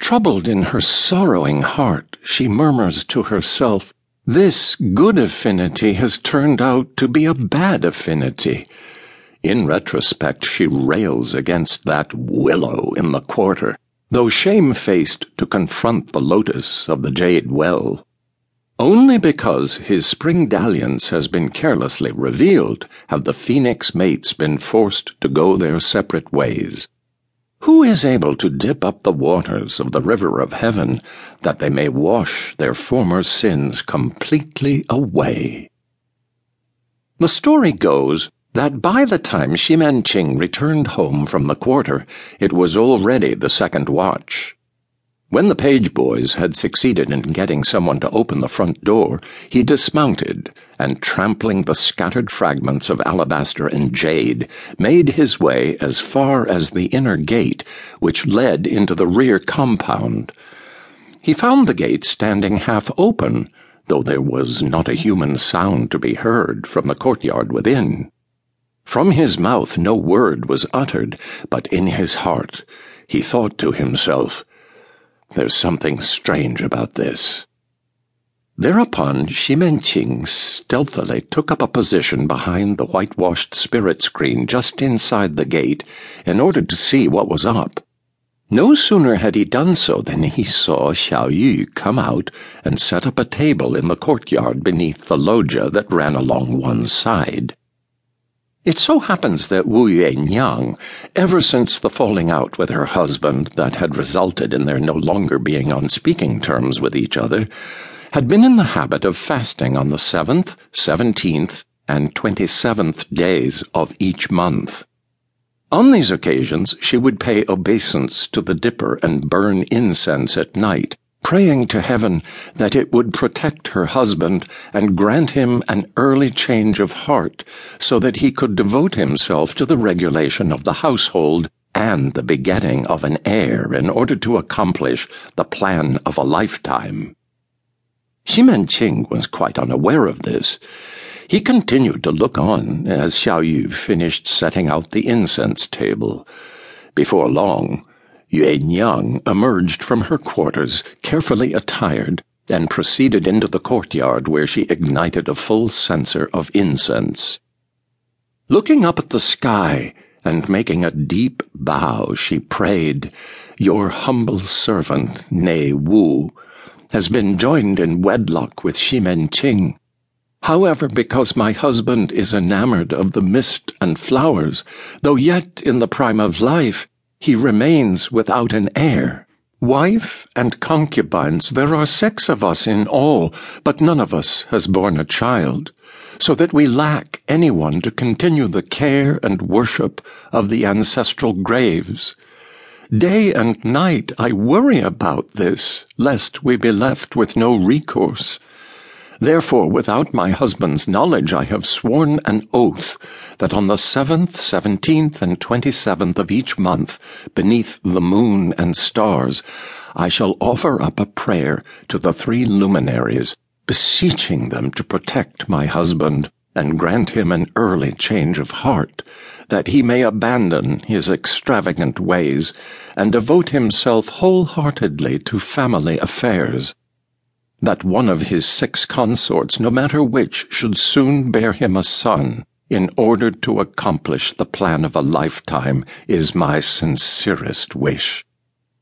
Troubled in her sorrowing heart, she murmurs to herself, This good affinity has turned out to be a bad affinity. In retrospect, she rails against that willow in the quarter, though shamefaced to confront the lotus of the jade well. Only because his spring dalliance has been carelessly revealed have the phoenix mates been forced to go their separate ways. Who is able to dip up the waters of the river of heaven that they may wash their former sins completely away? The story goes that by the time Ximenqing returned home from the quarter, it was already the second watch. When the page boys had succeeded in getting someone to open the front door, he dismounted and, trampling the scattered fragments of alabaster and jade, made his way as far as the inner gate, which led into the rear compound. He found the gate standing half open, though there was not a human sound to be heard from the courtyard within. From his mouth no word was uttered, but in his heart he thought to himself, there's something strange about this. Thereupon, Ximenqing stealthily took up a position behind the whitewashed spirit screen just inside the gate in order to see what was up. No sooner had he done so than he saw Xiao Yu come out and set up a table in the courtyard beneath the loggia that ran along one side. It so happens that Wu Yueniang, ever since the falling out with her husband that had resulted in their no longer being on speaking terms with each other, had been in the habit of fasting on the seventh, seventeenth, and twenty seventh days of each month. On these occasions, she would pay obeisance to the dipper and burn incense at night, praying to heaven that it would protect her husband and grant him an early change of heart so that he could devote himself to the regulation of the household and the begetting of an heir in order to accomplish the plan of a lifetime. Ximenqing was quite unaware of this. He continued to look on as Xiao Yu finished setting out the incense table. Before long, Yueniang emerged from her quarters, carefully attired, and proceeded into the courtyard where she ignited a full censer of incense. Looking up at the sky and making a deep bow, she prayed, Your humble servant, née Wu, has been joined in wedlock with Ximenqing. However, because my husband is enamored of the mist and flowers, though yet in the prime of life, he remains without an heir. Wife and concubines, there are six of us in all, but none of us has borne a child, so that we lack anyone to continue the care and worship of the ancestral graves. Day and night I worry about this, lest we be left with no recourse. Therefore, without my husband's knowledge, I have sworn an oath that on the seventh, seventeenth, and twenty seventh of each month, beneath the moon and stars, I shall offer up a prayer to the three luminaries, beseeching them to protect my husband and grant him an early change of heart, that he may abandon his extravagant ways and devote himself wholeheartedly to family affairs that one of his six consorts, no matter which, should soon bear him a son, in order to accomplish the plan of a lifetime, is my sincerest wish.